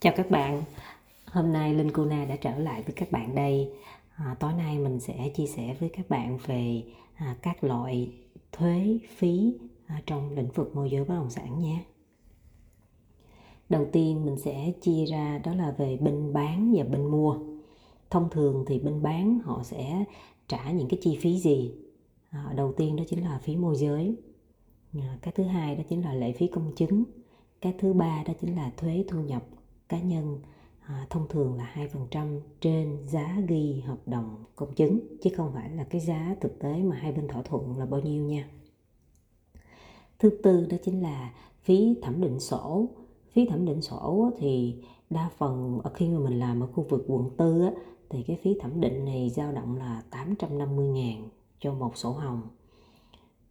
Chào các bạn, hôm nay Linh Kuna đã trở lại với các bạn đây. À, tối nay mình sẽ chia sẻ với các bạn về à, các loại thuế phí à, trong lĩnh vực môi giới bất động sản nhé. Đầu tiên mình sẽ chia ra đó là về bên bán và bên mua. Thông thường thì bên bán họ sẽ trả những cái chi phí gì? À, đầu tiên đó chính là phí môi giới. À, cái thứ hai đó chính là lệ phí công chứng. Cái thứ ba đó chính là thuế thu nhập cá nhân à, thông thường là 2% trên giá ghi hợp đồng công chứng chứ không phải là cái giá thực tế mà hai bên thỏa thuận là bao nhiêu nha. Thứ tư đó chính là phí thẩm định sổ. Phí thẩm định sổ thì đa phần ở khi mà mình làm ở khu vực quận tư á, thì cái phí thẩm định này dao động là 850 ngàn cho một sổ hồng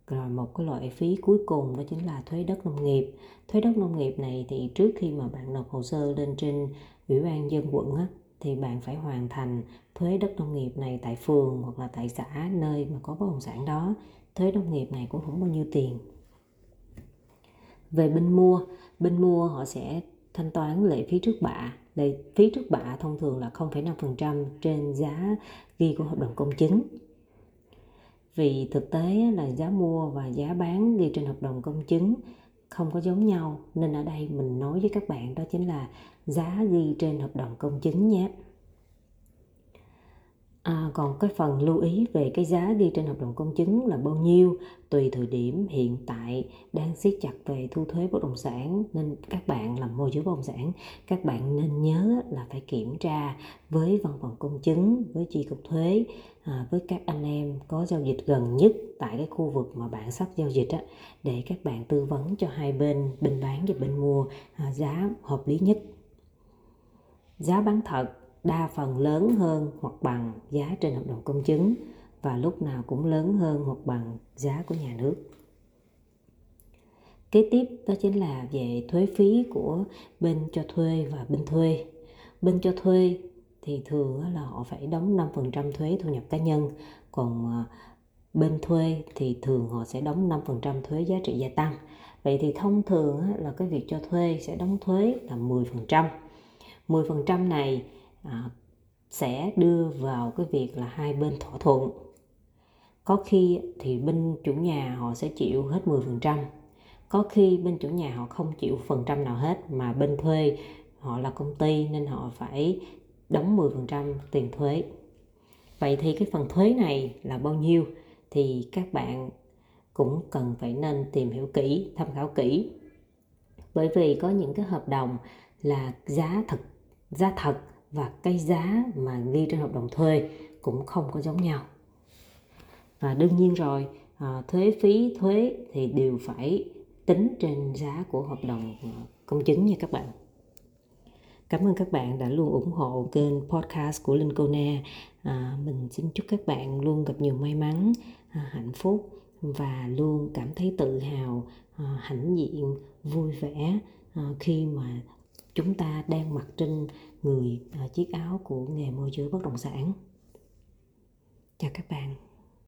rồi một cái loại phí cuối cùng đó chính là thuế đất nông nghiệp. Thuế đất nông nghiệp này thì trước khi mà bạn nộp hồ sơ lên trên ủy ban dân quận á, thì bạn phải hoàn thành thuế đất nông nghiệp này tại phường hoặc là tại xã nơi mà có bất động sản đó. Thuế nông nghiệp này cũng không bao nhiêu tiền. Về bên mua bên mua họ sẽ thanh toán lệ phí trước bạ. Lệ phí trước bạ thông thường là 0,5% trên giá ghi của hợp đồng công chứng vì thực tế là giá mua và giá bán ghi trên hợp đồng công chứng không có giống nhau, nên ở đây mình nói với các bạn đó chính là giá ghi trên hợp đồng công chứng nhé. À, còn cái phần lưu ý về cái giá ghi trên hợp đồng công chứng là bao nhiêu tùy thời điểm hiện tại đang siết chặt về thu thuế bất động sản nên các bạn làm môi giới bất động sản các bạn nên nhớ là phải kiểm tra với văn phòng công chứng với chi cục thuế à, với các anh em có giao dịch gần nhất tại cái khu vực mà bạn sắp giao dịch á, để các bạn tư vấn cho hai bên bên bán và bên mua à, giá hợp lý nhất. Giá bán thật đa phần lớn hơn hoặc bằng giá trên hợp đồng công chứng và lúc nào cũng lớn hơn hoặc bằng giá của nhà nước. Kế tiếp đó chính là về thuế phí của bên cho thuê và bên thuê. Bên cho thuê thì thường là họ phải đóng 5% thuế thu nhập cá nhân, còn à, bên thuê thì thường họ sẽ đóng 5% thuế giá trị gia tăng. Vậy thì thông thường là cái việc cho thuê sẽ đóng thuế là 10%. 10% này à, sẽ đưa vào cái việc là hai bên thỏa thuận. Có khi thì bên chủ nhà họ sẽ chịu hết 10% có khi bên chủ nhà họ không chịu phần trăm nào hết mà bên thuê họ là công ty nên họ phải đóng 10% tiền thuế. Vậy thì cái phần thuế này là bao nhiêu thì các bạn cũng cần phải nên tìm hiểu kỹ tham khảo kỹ. Bởi vì có những cái hợp đồng là giá thật giá thật và cái giá mà ghi trên hợp đồng thuê cũng không có giống nhau. Và đương nhiên rồi à, thuế phí thuế thì đều phải tính trên giá của hợp đồng à, công chứng nha các bạn. Cảm ơn các bạn đã luôn ủng hộ kênh podcast của linh cô na à, mình xin chúc các bạn luôn gặp nhiều may mắn à, hạnh phúc và luôn cảm thấy tự hào à, hãnh diện vui vẻ à, khi mà chúng ta đang mặc trên người à, chiếc áo của nghề môi giới bất động sản. Chào các bạn.